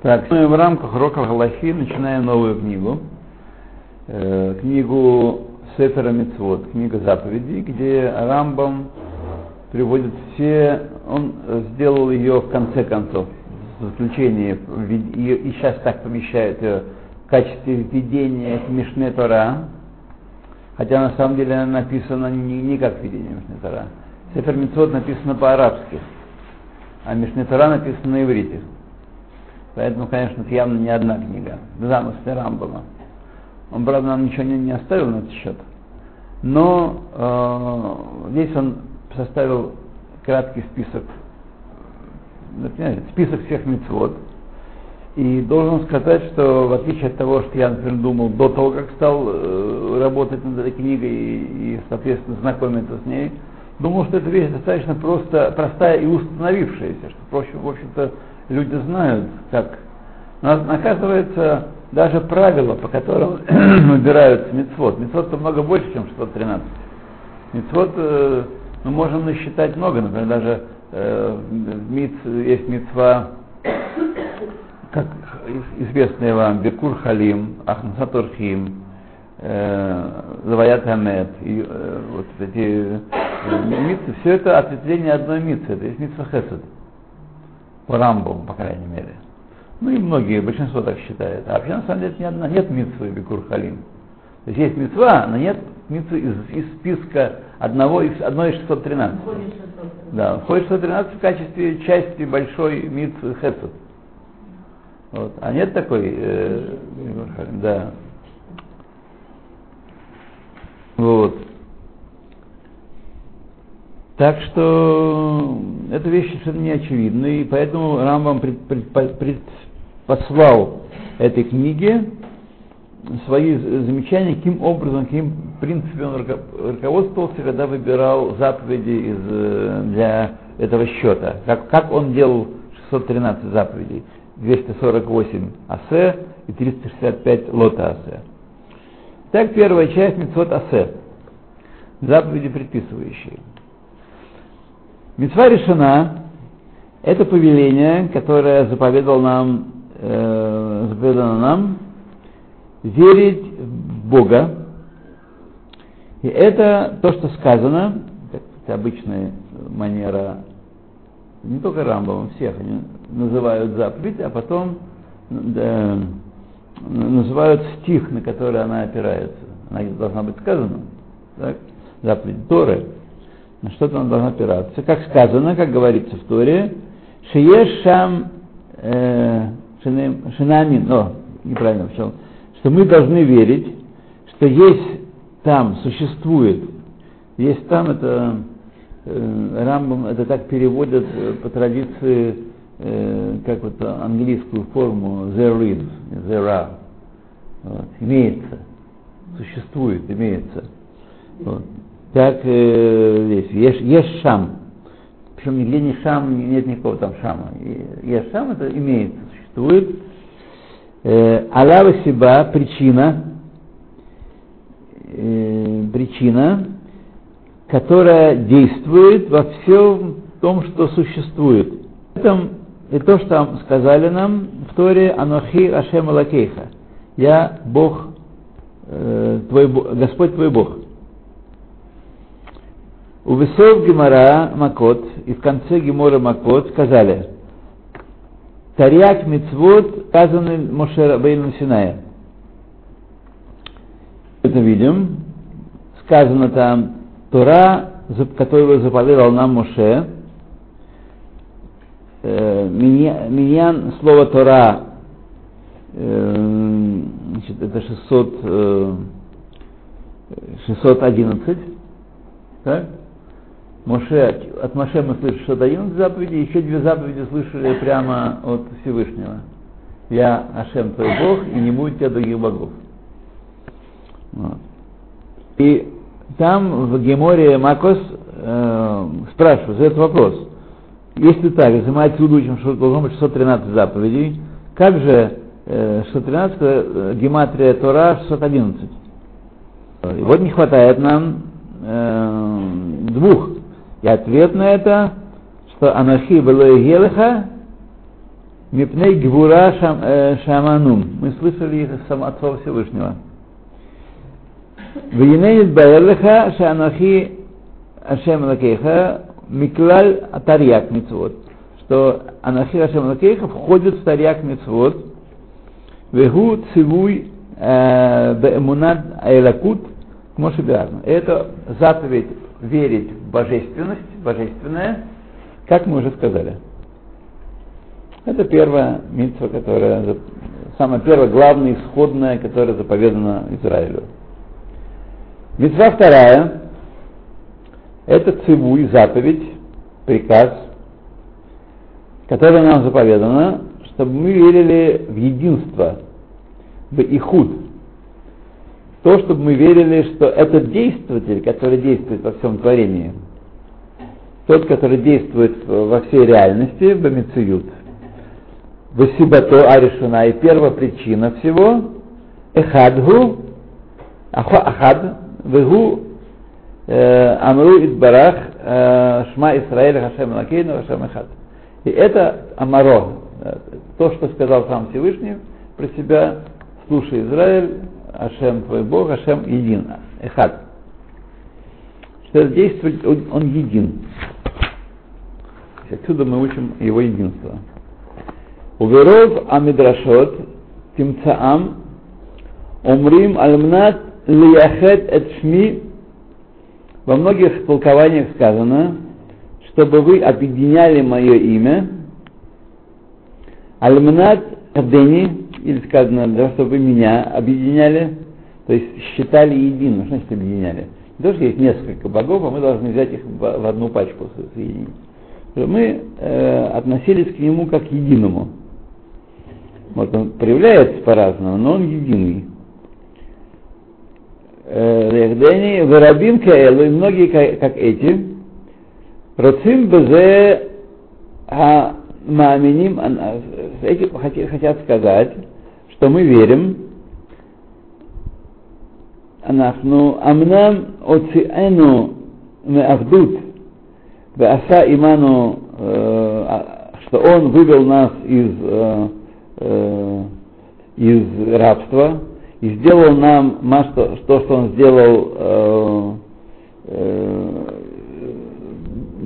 Так, мы в рамках урока Галахи начинаем новую книгу. Э, книгу Сефера Мицвод, книга заповедей, где Рамбам приводит все, он сделал ее в конце концов, в заключении, и сейчас так помещает ее в качестве введения к Мишне Тора, хотя на самом деле она написана не, не как введение Мишне Тора. Сефер Мицвод написано по-арабски, а Мишне Тора написано на иврите. Поэтому, конечно, это явно не одна книга. Замыслы Рамбама. Он, правда, нам ничего не, не оставил на этот счет. Но э, здесь он составил краткий список, например, список всех мецвод. И должен сказать, что в отличие от того, что я, например, думал до того, как стал э, работать над этой книгой и, и, соответственно, знакомиться с ней, думал, что эта вещь достаточно просто, простая и установившаяся, что, впрочем, в общем-то, люди знают, как. Но оказывается, даже правила, по которым выбираются мецвод. Мецвод-то много больше, чем 613. Мецвод э, мы можем насчитать много, например, даже э, миц, есть мецва, как известная вам, Бекур Халим, Ахнасатурхим, э, Заваят Хамед, и э, вот эти э, митцы, все это ответвление одной митцы, это есть митца Хесед по Рамбову, по крайней мере. Ну и многие, большинство так считает. А вообще на самом деле ни одна, нет митцвы Бикур Халим. То есть есть митцва, но нет митцвы из, из списка одного из, одной из 613. Да, входит 613 в качестве части большой митцвы Хесед. Вот. А нет такой э, Халим, да. Вот. Так что эта вещь совершенно не очевидна, и поэтому Рамбам пред, пред, пред, послал этой книге свои замечания, каким образом, каким принципом он руководствовался, когда выбирал заповеди из, для этого счета. Как, как он делал 613 заповедей, 248 асе и 365 лота асе. Так первая часть мецвод асе, заповеди предписывающие. Мецва решена – это повеление, которое заповедовал нам, э, заповедано нам верить в Бога. И это то, что сказано, это обычная манера, не только Рамбова, всех они называют заповедь, а потом да, называют стих, на который она опирается. Она должна быть сказана. Так? Заповедь Торы – на что-то она должна опираться. Как сказано, как говорится в Торе, Шиеш э, Шинамин, о, неправильно все, что мы должны верить, что есть там, существует, есть там, это э, Рамбам, это так переводят э, по традиции, э, как вот английскую форму there is, there are, вот, имеется, существует, имеется. Вот так э, ешь, ешь шам. Причем нигде не шам, нет никакого там шама. Ешь шам это имеется, существует. Э, Алава Сиба, причина, э, причина, которая действует во всем том, что существует. Это и то, что сказали нам в Торе Анохи Ашем Алакейха. Я Бог, э, твой, Господь твой Бог. У Весов Гемора Макот, и в конце Гемора Макот сказали, Тарьяк Мицвод, сказанный Моше Рабейну Синая. Это видим. Сказано там Тора, которую заповедал нам Моше. Миньян, слово Тора, значит, это 600, 611. Так? Моше, от Моше мы слышали 611 заповедей, еще две заповеди слышали прямо от Всевышнего. Я Ашем твой Бог, и не будет тебя других богов. Вот. И там в Геморе Макос э, спрашивают, задает вопрос. Если так, если мы отсюда учим, что должно быть 613 заповедей, как же э, 613 э, гематрия Тора 611? И вот не хватает нам э, двух и ответ на это, что Анахи было Гелеха, Мипней Гвура э, Шаманум. Мы слышали их от Слова Всевышнего. Вененит Баэрлиха Шанахи Ашем Лакейха Миклаль Тарьяк Мицвод. Что Анахи Ашем Лакейха входит в Тарьяк Мицвод. Вегу Цивуй Беэмунад Айлакут Моше Это заповедь верить божественность, божественное, как мы уже сказали. Это первая митцва, которая, самая первая, главная, исходная, которая заповедана Израилю. Митцва вторая, это цивуй, заповедь, приказ, которая нам заповедана, чтобы мы верили в единство, в ихуд. То, чтобы мы верили, что этот действователь, который действует во всем творении, тот, который действует во всей реальности, Бамициют, Васибато Аришуна, и первая причина всего, Эхадгу, Ахад, Вегу, э, Амру Идбарах, э, Шма Исраэль, Хашем Лакейну, Хашем Эхад. И это Амаро, э, то, что сказал сам Всевышний про себя, слушай, Израиль, Ашем твой Бог, Ашем един, Эхад. Что действует, он, един. Отсюда мы учим его единство. Уверов Амидрашот, Тимцаам, Умрим Альмнат Лияхет Эт Шми, во многих толкованиях сказано, чтобы вы объединяли мое имя, Альмнат Кадени, или сказано, для того, чтобы меня объединяли, то есть считали единым, значит объединяли? Не то, что есть несколько богов, а мы должны взять их в одну пачку соединить. Мы э, относились к нему как к единому. Вот он проявляется по-разному, но он единый. Рехдени, Варабин Каэлу, и многие как эти, Роцим Безе Мааминим, эти хотят сказать, что мы верим, אנחנו אמנם הוציאנו מעבדות ועשה עמנו, что он вывел нас из э, из рабства и сделал нам то, что, что он сделал э, э,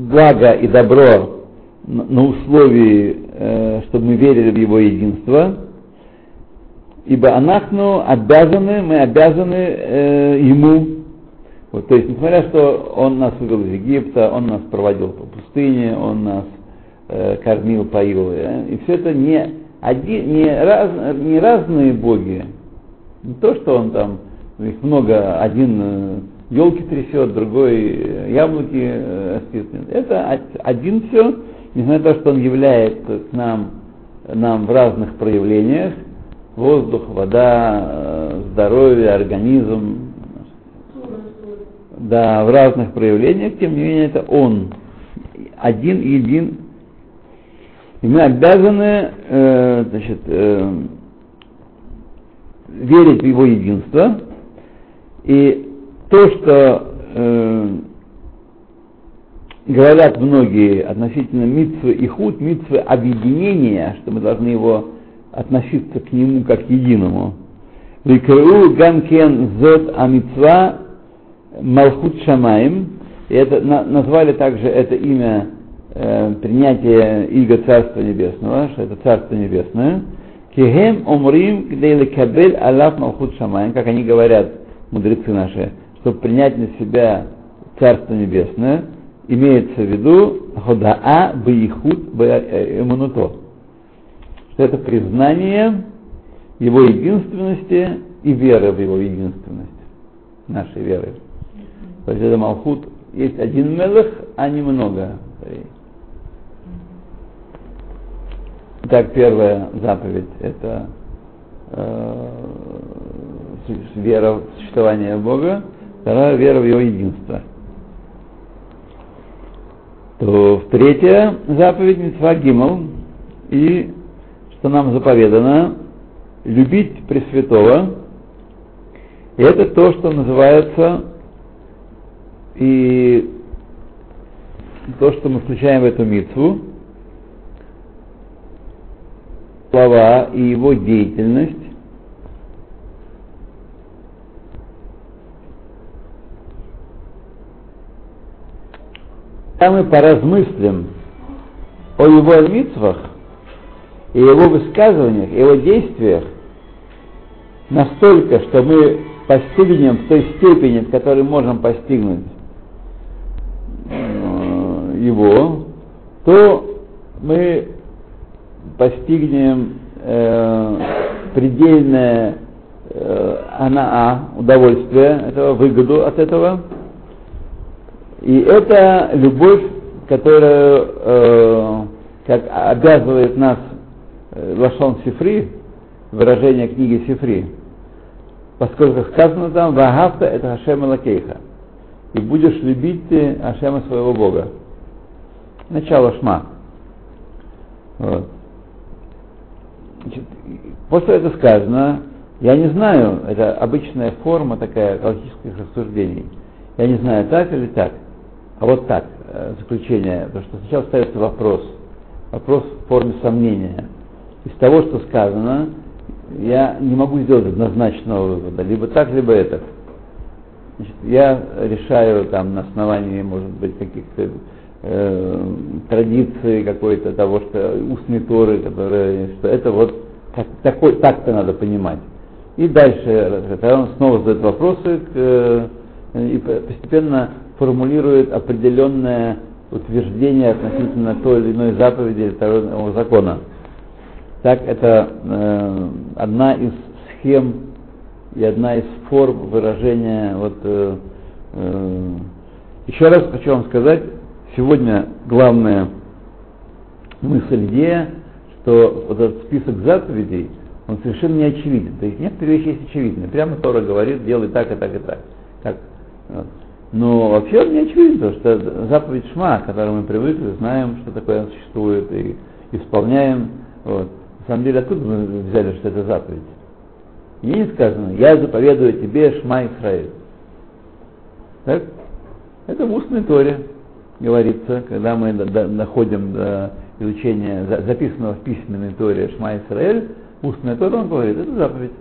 благо и добро на условии, э, чтобы мы верили в его единство, ибо анахну обязаны, мы обязаны э, ему. Вот, то есть, несмотря что он нас вывел из Египта, он нас проводил по пустыне, он нас э, кормил, поил, э, и все это не один, не, раз, не разные боги, не то, что он там, их много, один елки трясет, другой яблоки растит. Это один все, несмотря на то, что он является к нам, нам в разных проявлениях, воздух, вода, здоровье, организм, да, в разных проявлениях, тем не менее, это он, один и един. И мы обязаны э, значит, э, верить в его единство. И то, что э, говорят многие относительно митцвы и худ, митцвы объединения, что мы должны его относиться к нему как к единому. Викру ганкен зот амитва малхут шамаем. И это назвали также это имя э, принятие иго Царства Небесного, что это Царство Небесное, кихем умрим гдейли кабель аллах малхут шамайн, как они говорят, мудрецы наши, чтобы принять на себя Царство Небесное, имеется в виду ходаа баихуд эмунуто, что это признание его единственности и вера в его единственность, нашей веры. То есть это Малхут, есть один мелых, а не много. Так, первая заповедь – это э, вера в существование Бога, вторая – вера в Его единство. То в третья заповедь Митцва Гимл, и что нам заповедано, любить Пресвятого, и это то, что называется и то, что мы включаем в эту митцву – слова и его деятельность когда мы поразмыслим о его митцвах и его высказываниях, его действиях, настолько, что мы постигнем в той степени, в которой можем постигнуть э, его, то мы постигнем э, предельное э, анаа, удовольствие этого, выгоду от этого. И это любовь, которая э, как обязывает нас э, Лашон Сифри, выражение книги Сифри, поскольку сказано там «Вагафта это Хашема Лакейха» и будешь любить ты Ашема своего Бога. Начало Шма. Вот. Значит, после этого сказано, я не знаю, это обычная форма такая галактических рассуждений. Я не знаю, так или так. А вот так, э, заключение, потому что сначала ставится вопрос, вопрос в форме сомнения. Из того, что сказано, я не могу сделать однозначного вывода, либо так, либо это. Значит, я решаю там на основании, может быть, каких-то э, традиций какой-то того, что устные торы, которые, что это вот как, такой, так-то надо понимать. И дальше, когда он снова задает вопросы к, э, и постепенно формулирует определенное утверждение относительно той или иной заповеди или того закона. Так это э, одна из схем и одна из форм выражения. Вот, э, э, еще раз хочу вам сказать, сегодня главная мысль, идея, что вот этот список заповедей, он совершенно не очевиден. То есть некоторые вещи есть очевидны. Прямо Тора говорит, делай так и так и так. так. Вот. Но вообще он не очевиден, потому что заповедь Шма, к которой мы привыкли, знаем, что такое существует, и исполняем. Вот. На самом деле, откуда мы взяли, что это заповедь? И не сказано, я заповедую тебе Шма Исраиль. Так? Это в устной торе говорится, когда мы находим до изучения записанного в письменной торе Шма Исраэль, устная тора, он говорит, это заповедь.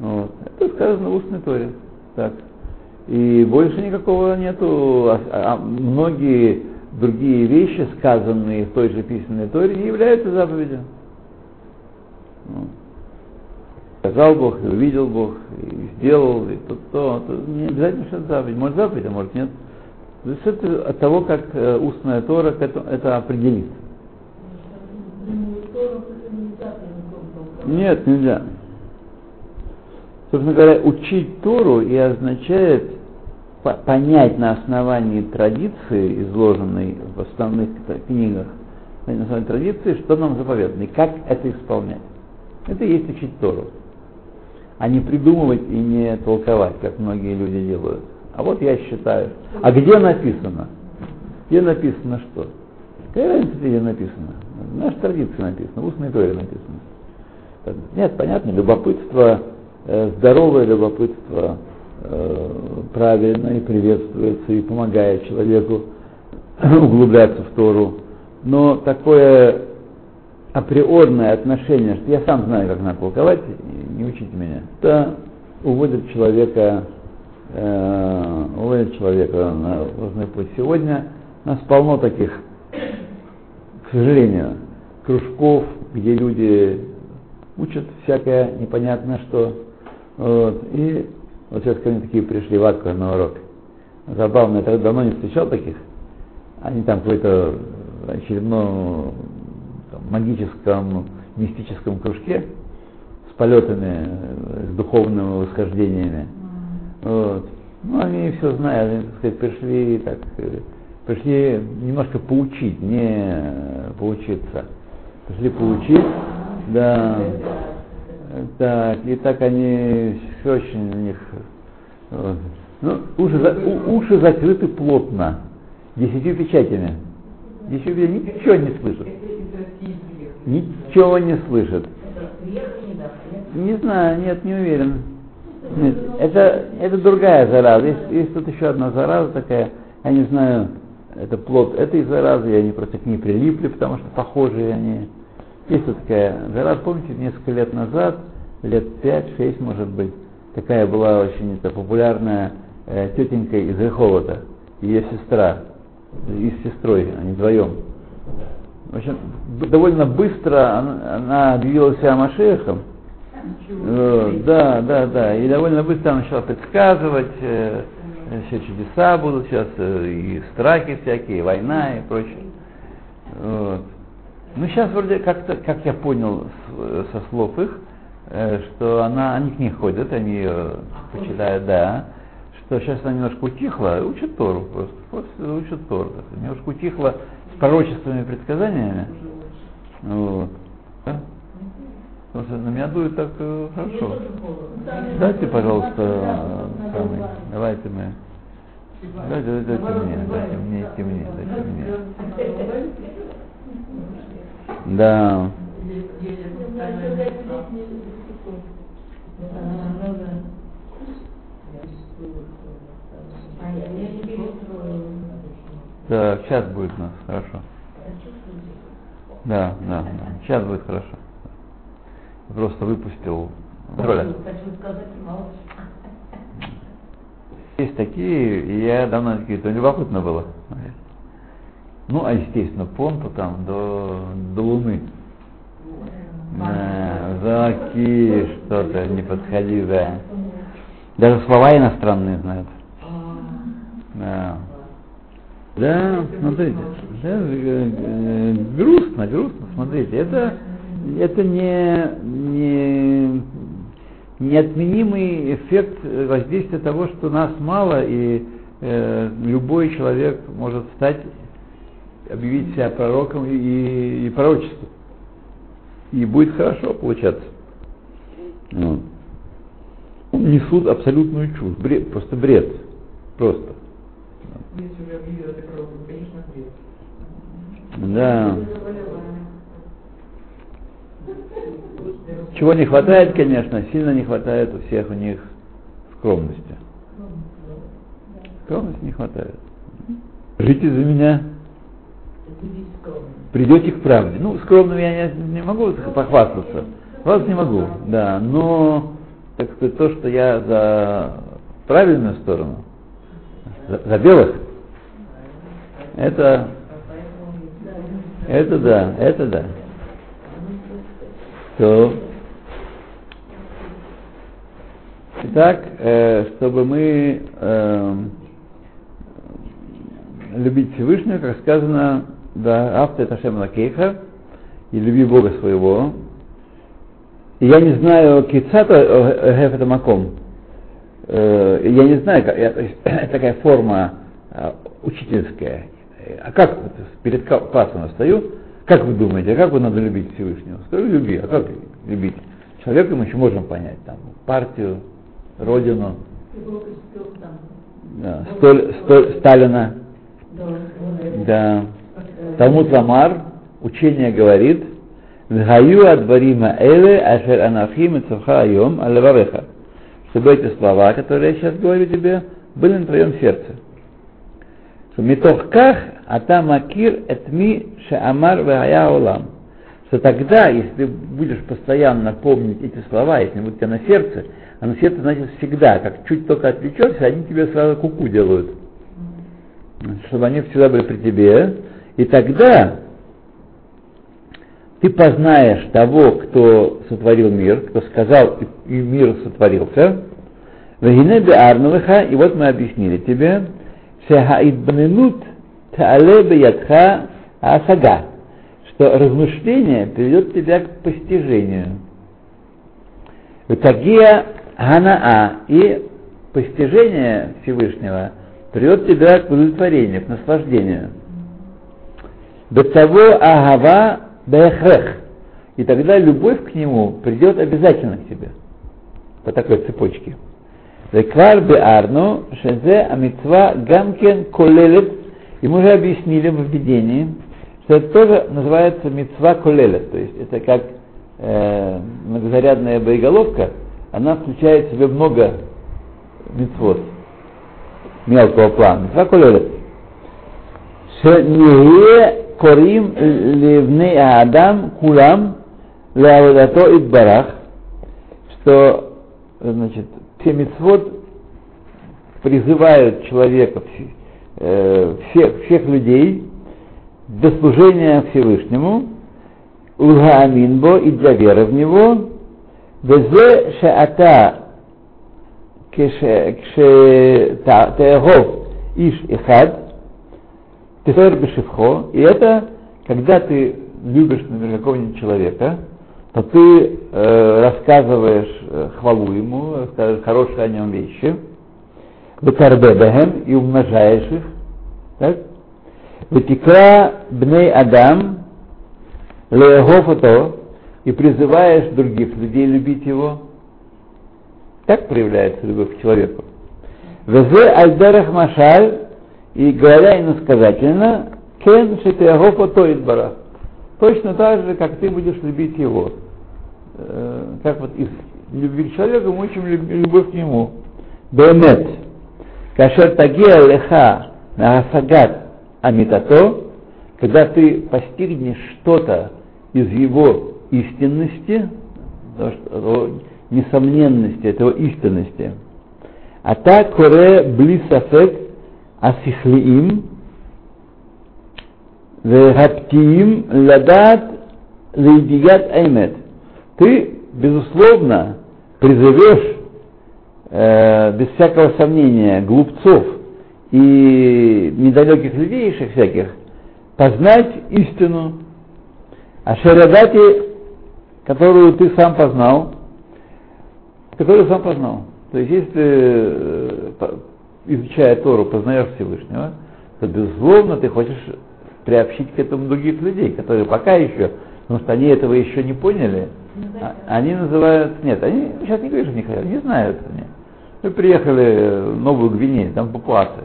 Вот. Это сказано в устной торе. Так. И больше никакого нету. А, а многие другие вещи, сказанные в той же письменной Торе, не являются заповедью. Ну, сказал Бог, и увидел Бог, и сделал, и то, то, то не обязательно, что это заповедь. Может заповедь, а может нет. Есть это от того, как э, устная Тора это, это определит. Нет, нельзя. Собственно говоря, учить Тору и означает понять на основании традиции, изложенной в основных книгах, на основании традиции, что нам заповедано и как это исполнять. Это и есть учить Тору. А не придумывать и не толковать, как многие люди делают. А вот я считаю. А где написано? Где написано что? Какая разница, где написано? В нашей традиции написано, в устной торе написано. Нет, понятно, любопытство, э, здоровое любопытство, правильно и приветствуется и помогает человеку углубляться в Тору. Но такое априорное отношение, что я сам знаю, как надо толковать, не учите меня, это уводит человека, э, уводит человека на ложный путь. Сегодня у нас полно таких, к сожалению, кружков, где люди учат всякое непонятно что. Вот, и вот сейчас ко мне такие пришли в Атку на урок. Забавно, я так давно не встречал таких. Они там какой-то очередном там, магическом, мистическом кружке с полетами, с духовными восхождениями. Вот. Ну, они все знают, они, так сказать, пришли так, пришли немножко поучить, не поучиться. Пришли поучить, да. Так, и так они все очень у них. Вот. Ну, уши, за, у, уши закрыты плотно, десятью печатями. Десятью печатями ничего не слышат. Ничего не слышат. Не знаю, нет, не уверен. Нет, это, это другая зараза. Есть, есть тут еще одна зараза такая, я не знаю, это плод этой заразы, и они просто к ней прилипли, потому что похожие они. Есть такая гора, помните, несколько лет назад, лет 5-6, может быть, такая была очень это, популярная э, тетенька из Реховота, ее сестра, и с сестрой, они вдвоем. В общем, довольно быстро она, она объявила себя Машехом. Э, да, да, да. И довольно быстро она начала предсказывать, э, все чудеса будут сейчас, э, и страхи всякие, и война и прочее. Вот. Ну, сейчас вроде как-то, как я понял с, со слов их, э, что она, они к ней ходят, они ее почитают, да, что сейчас она немножко утихла, учит Тору просто, просто учит Тору, немножко утихла с пророчествами предсказаниями. Вот. Да? Просто на меня дует так э, хорошо. Дайте, пожалуйста, э, самый, давайте мы. Дайте, дайте мне, дайте мне, дайте мне, дайте мне. Да. Так, сейчас будет у нас хорошо. Да, да, да. Сейчас будет хорошо. Просто выпустил. Роля. Есть такие, и я давно такие, то любопытно было. Ну, а естественно, понту там до, до Луны. Да, заки, что-то, не подходи, да. Даже слова иностранные знают. Да. Да, смотрите, да, э, э, грустно, грустно, смотрите, это, это не, не неотменимый эффект воздействия того, что нас мало, и э, любой человек может стать, объявить себя пророком и, и, пророчеством. И будет хорошо получаться. Вот. Несут абсолютную чушь, бред, просто бред. Просто. Да. Чего не хватает, конечно, сильно не хватает у всех у них скромности. Скромности не хватает. Жите за меня. Придете к правде. Ну, скромным я не, не могу похвастаться. Вас не могу, да. Но, так сказать, то, что я за правильную сторону, за, за белых, это, это да, это да. То Итак, э, чтобы мы э, любить Всевышнего, как сказано, да, авто это Шем Лакейха, и люби Бога своего. И я не знаю, кицата геф это маком. Э, я не знаю, как, я, такая форма э, учительская. А как перед классом стою, как вы думаете, а как вы надо любить Всевышнего? Стою, люби, а как любить? Человека мы еще можем понять, там, партию, родину, да, столь, столь, Сталина, да. Талмуд Ламар, учение говорит, Вгаю адварима эле ашер анахим и цуха айом алевареха. Чтобы эти слова, которые я сейчас говорю тебе, были на твоем сердце. Митохках ата макир этми шеамар вая олам. Что тогда, если будешь постоянно помнить эти слова, если они будут у тебя на сердце, а на сердце значит всегда, как чуть только отвлечешься, они тебе сразу куку делают. Чтобы они всегда были при тебе. И тогда ты познаешь того, кто сотворил мир, кто сказал, и мир сотворился. И вот мы объяснили тебе, асага, что размышление приведет тебя к постижению. Тагия Ганаа и постижение Всевышнего приведет тебя к удовлетворению, к наслаждению. Бетаво агава бехрех. И тогда любовь к нему придет обязательно к тебе. По такой цепочке. Веквар беарну шезе амитва гамкен колелет. И мы уже объяснили в введении, что это тоже называется мецва колелет. То есть это как э, многозарядная боеголовка, она включает в себя много митцвот мелкого плана. Митцва колелет. Шение Корим Ливны Адам Кулам Лавадато Идбарах, что значит, все призывают человека, э, всех, всех людей до служения Всевышнему, Улгааминбо и для веры в Него, Везе Шаата Кшетагов Иш Ихад, тефер бешевхо, и это, когда ты любишь, например, какого-нибудь человека, то ты э, рассказываешь э, хвалу ему, рассказываешь хорошие о нем вещи, бетарбебехем, и умножаешь их, так? Вытекла бней Адам, леегофото, и призываешь других людей любить его. Так проявляется любовь к человеку. Везе альдерах машаль, и говоря иносказательно, кен шитеагофа тоит бара. Точно так же, как ты будешь любить его. Э, как вот из любви к человеку мы учим любовь к нему. Бемет. Кашер тагия леха нагасагат амитато, когда ты постигнешь что-то из его истинности, несомненности, этого истинности. А так коре блисафек асихлиим вегаптиим ладат лейдият аймет. Ты, безусловно, призовешь э, без всякого сомнения глупцов и недалеких людей всяких познать истину. А шерадати которую ты сам познал, которую сам познал. То есть, если ты, изучая Тору, познаешь Всевышнего, то, безусловно, ты хочешь приобщить к этому других людей, которые пока еще, потому что они этого еще не поняли, а, они называют, нет, они сейчас не говорят, что не хотят, не знают они. Мы приехали в Новую Гвинею, там папуасы.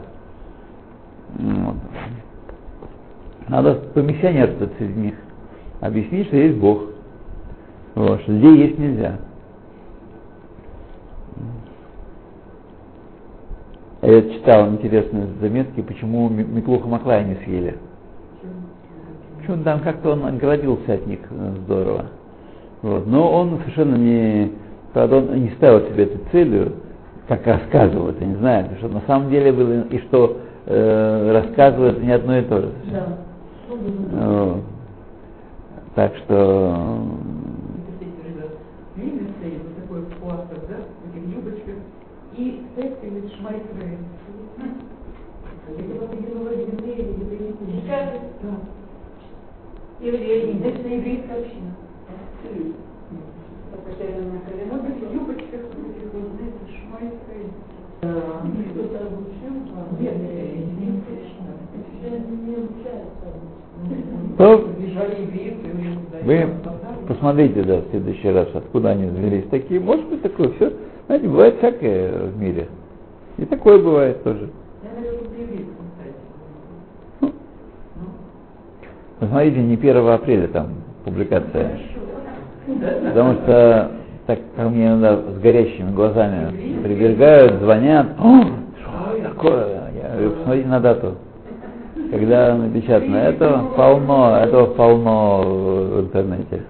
Вот. Надо помиссионерствовать среди них, объяснить, что есть Бог. Вот, что людей есть нельзя. Я читал интересные заметки, почему Миклуха Маклая не съели. Почему там как-то он оградился от них э, здорово. Вот. Но он совершенно не, правда, он не ставил себе этой целью, как рассказывают, я не знаю, что на самом деле было, и что э, рассказывают не одно и то же. Да. Вот. Так что евреи, это еврейская община. Может быть, в юбочках, вот, знаете, шмайская. Кто-то обучил? Нет, не обучаются. Вы посмотрите, да, в следующий раз, откуда они взялись. Такие, может быть, такое все. Знаете, бывает всякое в мире. И такое бывает тоже. Посмотрите, не 1 апреля там публикация. Потому что так как мне иногда с горящими глазами прибегают, звонят. О, что такое? Я говорю, посмотрите на дату. Когда напечатано, этого полно, этого полно в интернете.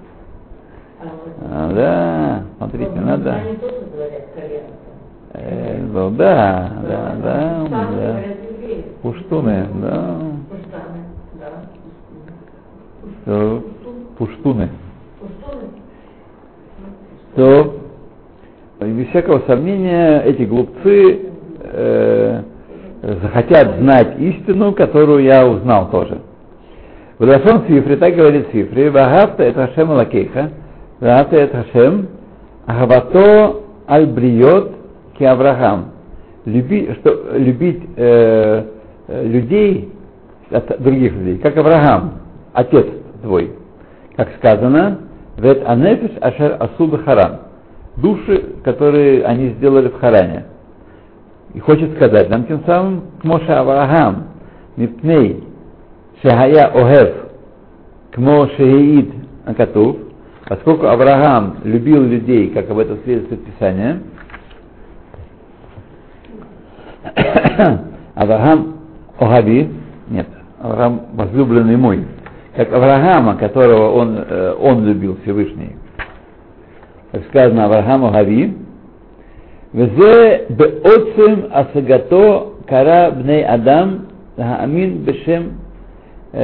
А, да, смотрите, надо. Э, ну, да, да, да, да. Пуштуны, да то пуштуны, то без всякого сомнения эти глупцы э, захотят знать истину, которую я узнал тоже. В Лашон Сифри, так говорит Сифри, Вагавта это Хашем Лакейха, Вагавта это Хашем, Ахавато Аль-Бриот Ки Авраам. Люби, что, любить э, людей, от других людей, как Авраам, отец твой. Как сказано, вет анефиш ашер асуб харан. Души, которые они сделали в Харане. И хочет сказать нам тем самым, Кмоша Авраам, Мипней, Шахая Огев, Кмо Шеид Акатув, поскольку Авраам любил людей, как об этом свидетельствует Писание, Авраам Огави, нет, Авраам возлюбленный мой, как Авраама, которого он, э, он любил Всевышний. Как сказано Аврааму Гави, וזה בעוצם השגתו קרא בני אדם להאמין בשם э,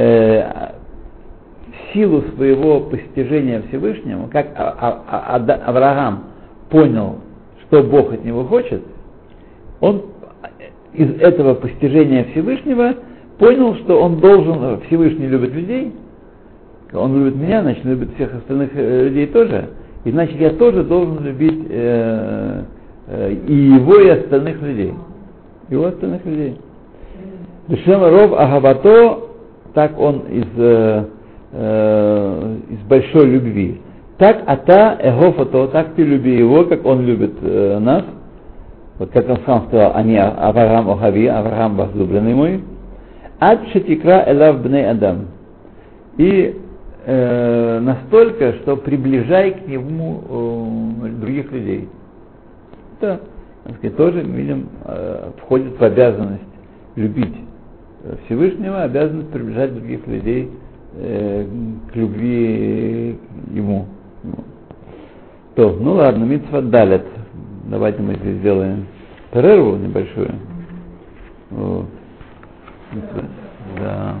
в силу своего постижения Всевышнему, как А- А- А- Ада- Авраам понял, что Бог от него хочет, он из этого постижения Всевышнего понял, что он должен, Всевышний любит людей, он любит меня, значит, любит всех остальных э, людей тоже, и значит, я тоже должен любить э, э, и его, и остальных людей. Его остальных людей. Решем Ров Агавато, так он из, э, э, из большой любви. Так Ата Эгофото, так ты люби его, как он любит э, нас. Вот как он сам сказал, они Авраам Охави, Авраам возлюбленный мой. Ад Шатикра Элав Бней Адам. И э, настолько, что приближай к нему э, других людей. Это, так сказать, тоже, мы видим, э, входит в обязанность любить э, Всевышнего, обязанность приближать других людей э, к любви ему. То, ну ладно, митцва далит. Давайте мы здесь сделаем перерву небольшую. Вот. Да.